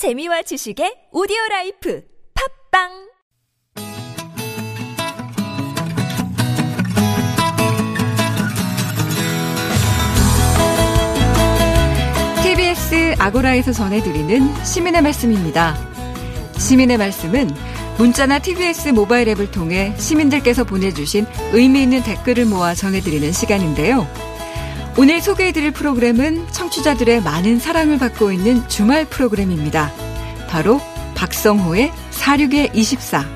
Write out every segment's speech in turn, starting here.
재미와 지식의 오디오 라이프 팟빵 TBS 아고라에서 전해드리는 시민의 말씀입니다. 시민의 말씀은 문자나 TBS 모바일 앱을 통해 시민들께서 보내주신 의미 있는 댓글을 모아 전해드리는 시간인데요. 오늘 소개해드릴 프로그램은 청취자들의 많은 사랑을 받고 있는 주말 프로그램입니다. 바로 박성호의 46의 24.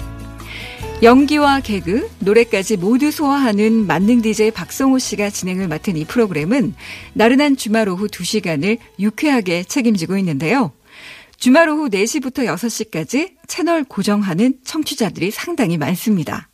연기와 개그, 노래까지 모두 소화하는 만능 DJ 박성호 씨가 진행을 맡은 이 프로그램은 나른한 주말 오후 2시간을 유쾌하게 책임지고 있는데요. 주말 오후 4시부터 6시까지 채널 고정하는 청취자들이 상당히 많습니다.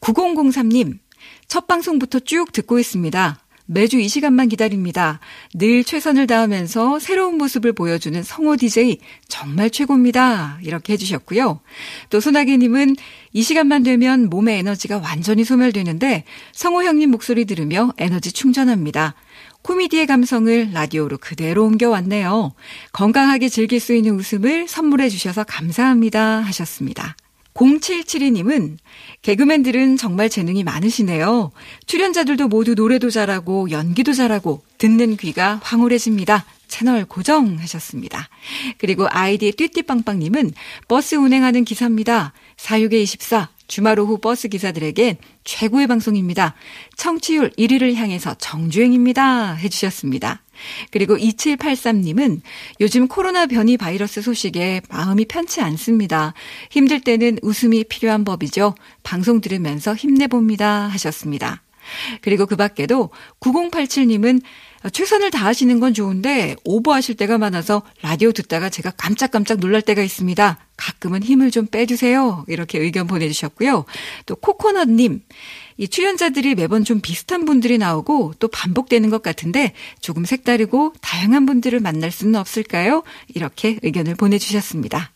9003님, 첫 방송부터 쭉 듣고 있습니다. 매주 이 시간만 기다립니다. 늘 최선을 다하면서 새로운 모습을 보여주는 성호 DJ 정말 최고입니다. 이렇게 해주셨고요. 또 소나기님은 이 시간만 되면 몸의 에너지가 완전히 소멸되는데 성호 형님 목소리 들으며 에너지 충전합니다. 코미디의 감성을 라디오로 그대로 옮겨왔네요. 건강하게 즐길 수 있는 웃음을 선물해 주셔서 감사합니다 하셨습니다. 0772님은 개그맨들은 정말 재능이 많으시네요. 출연자들도 모두 노래도 잘하고 연기도 잘하고 듣는 귀가 황홀해집니다. 채널 고정하셨습니다. 그리고 아이디 띠띠빵빵님은 버스 운행하는 기사입니다. 46에 24 주말 오후 버스 기사들에겐 최고의 방송입니다. 청취율 1위를 향해서 정주행입니다. 해주셨습니다. 그리고 2783님은 요즘 코로나 변이 바이러스 소식에 마음이 편치 않습니다. 힘들 때는 웃음이 필요한 법이죠. 방송 들으면서 힘내봅니다. 하셨습니다. 그리고 그 밖에도 9087님은 최선을 다하시는 건 좋은데 오버하실 때가 많아서 라디오 듣다가 제가 깜짝깜짝 놀랄 때가 있습니다. 가끔은 힘을 좀 빼주세요. 이렇게 의견 보내주셨고요. 또 코코넛님. 이 출연자들이 매번 좀 비슷한 분들이 나오고 또 반복되는 것 같은데 조금 색다르고 다양한 분들을 만날 수는 없을까요? 이렇게 의견을 보내주셨습니다.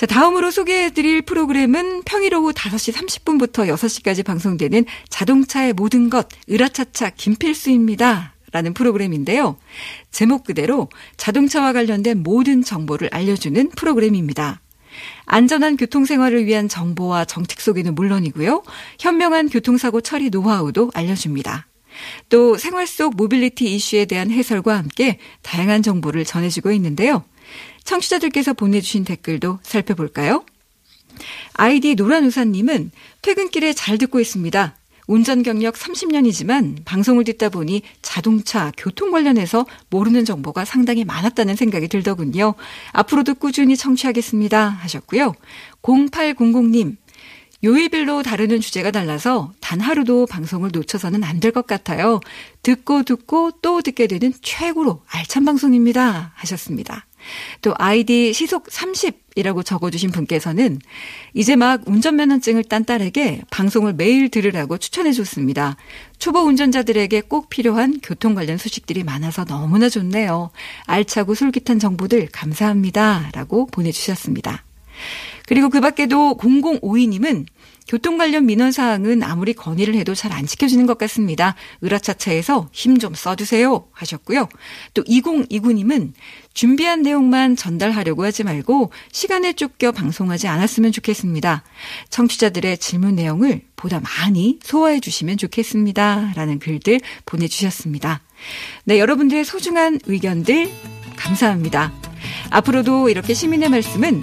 자, 다음으로 소개해드릴 프로그램은 평일 오후 5시 30분부터 6시까지 방송되는 자동차의 모든 것, 으라차차 김필수입니다. 라는 프로그램인데요. 제목 그대로 자동차와 관련된 모든 정보를 알려주는 프로그램입니다. 안전한 교통생활을 위한 정보와 정책 소개는 물론이고요. 현명한 교통사고 처리 노하우도 알려줍니다. 또 생활 속 모빌리티 이슈에 대한 해설과 함께 다양한 정보를 전해주고 있는데요. 청취자들께서 보내주신 댓글도 살펴볼까요? 아이디 노란우사님은 퇴근길에 잘 듣고 있습니다. 운전 경력 30년이지만 방송을 듣다 보니 자동차, 교통 관련해서 모르는 정보가 상당히 많았다는 생각이 들더군요. 앞으로도 꾸준히 청취하겠습니다. 하셨고요. 0800님, 요일별로 다루는 주제가 달라서 단 하루도 방송을 놓쳐서는 안 될 것 같아요. 듣고 듣고 또 듣게 되는 최고로 알찬 방송입니다. 하셨습니다. 또 아이디 시속 30이라고 적어주신 분께서는 이제 막 운전면허증을 딴 딸에게 방송을 매일 들으라고 추천해 줬습니다. 초보 운전자들에게 꼭 필요한 교통 관련 소식들이 많아서 너무나 좋네요. 알차고 솔깃한 정보들 감사합니다. 라고 보내주셨습니다. 그리고 그 밖에도 0052님은 교통 관련 민원 사항은 아무리 건의를 해도 잘 안 지켜지는 것 같습니다. 으라차차에서 힘 좀 써주세요 하셨고요. 또 2029님은 준비한 내용만 전달하려고 하지 말고 시간에 쫓겨 방송하지 않았으면 좋겠습니다. 청취자들의 질문 내용을 보다 많이 소화해 주시면 좋겠습니다. 라는 글들 보내주셨습니다. 네, 여러분들의 소중한 의견들 감사합니다. 앞으로도 이렇게 시민의 말씀은